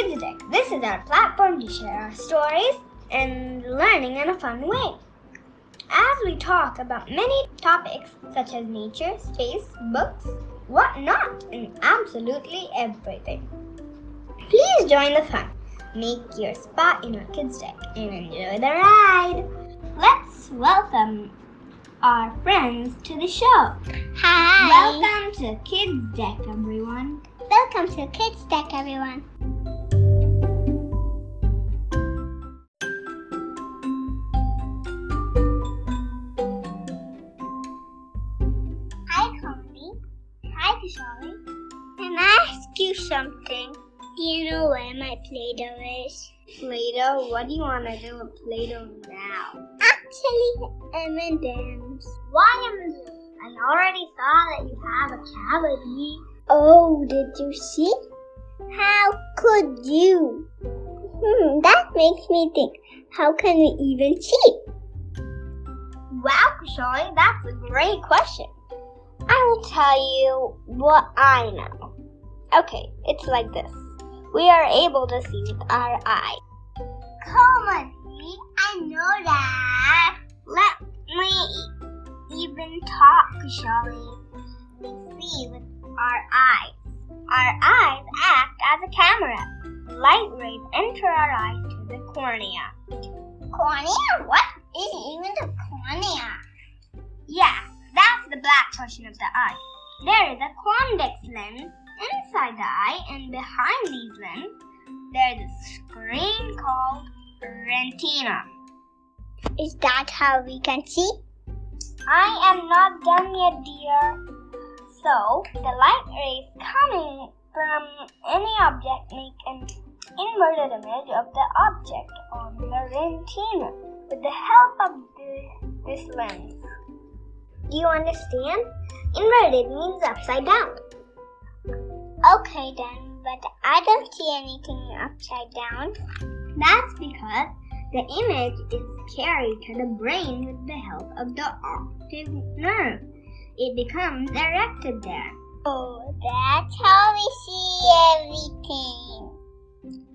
This is our platform to share our stories and learning in a fun way. As we talk about many topics such as nature, space, books, whatnot, and absolutely everything. Please join the fun. Make your spot in our kids' deck and enjoy the ride. Let's welcome our friends to the show. Hi. Welcome to Kids Deck, everyone. Welcome to Kids Deck, everyone. You something? Do you know where my Play-Doh is? Play-Doh, what do you want to do with Play-Doh now? Actually, M&M's. Why M&M's? I already saw that you have a cavity. Oh, did you see? How could you? Hmm, that makes me think. How can we even see? Wow, Kashali, that's a great question. I will tell you what I know. Okay, it's like this. We are able to see with our eye. Come on, see? I know that. Let me even talk, Kashali. We see with our eyes. Our eyes act as a camera. Light rays enter our eyes to the cornea. Cornea? What is even the cornea? Yeah, that's the black portion of the eye. There is a convex lens inside the eye, and behind these lenses, there's a screen called retina. Is that how we can see? I am not done yet, dear. So, the light rays coming from any object make an inverted image of the object on the retina with the help of this lens. Do you understand? Inverted means upside down. Okay then, but I don't see anything upside down. That's because the image is carried to the brain with the help of the optic nerve. It becomes directed there. Oh, that's how we see everything.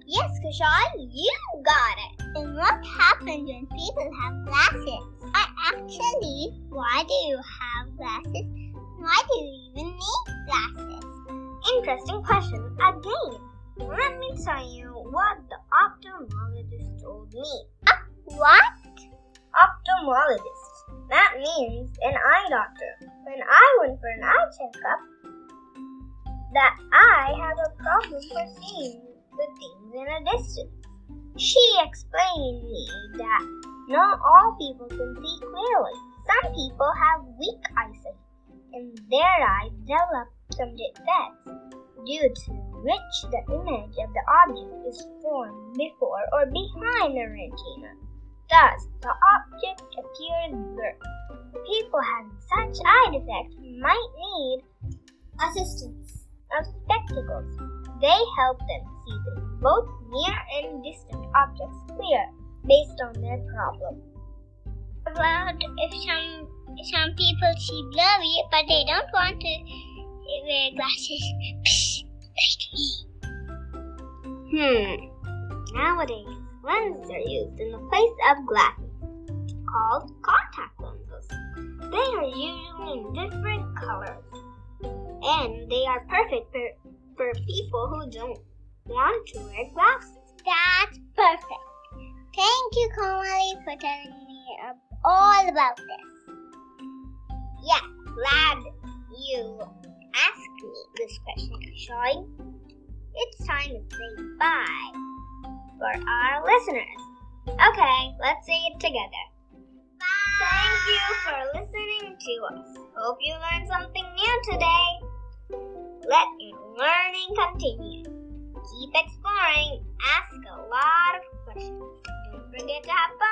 Yes, Kushal, you got it. And what happens when people have glasses? I actually, why do you have glasses? Why do you even need glasses? Interesting question again. Let me tell you what the ophthalmologist told me. Uh, what? Ophthalmologist. That means an eye doctor. When I went for an eye checkup, that I have a problem for seeing the things in a distance. She explained me that not all people can see clearly. Some people have weak eyesight, and their eyes develop some defects due to which the image of the object is formed before or behind the retina. Thus, the object appears blurred. People having such eye defects might need assistance of spectacles. They help them see both near and distant objects clear, based on their problem. About if some some people see blurry, but they don't want to wear glasses. Psst, like me. Hmm. Nowadays, lenses are used in the place of glasses, called contact lenses. They are usually in different colors, and they are perfect for, for people who don't want to wear glasses. That's perfect. Thank you, Kamali, for telling me all about this. Yeah, glad you asked me this question, Shoy. It's time to say bye for our listeners. Okay, let's say it together. Bye. Thank you for listening to us. Hope you learned something new today. Let your learning continue. Keep exploring. Ask a lot of questions. Don't forget to have fun.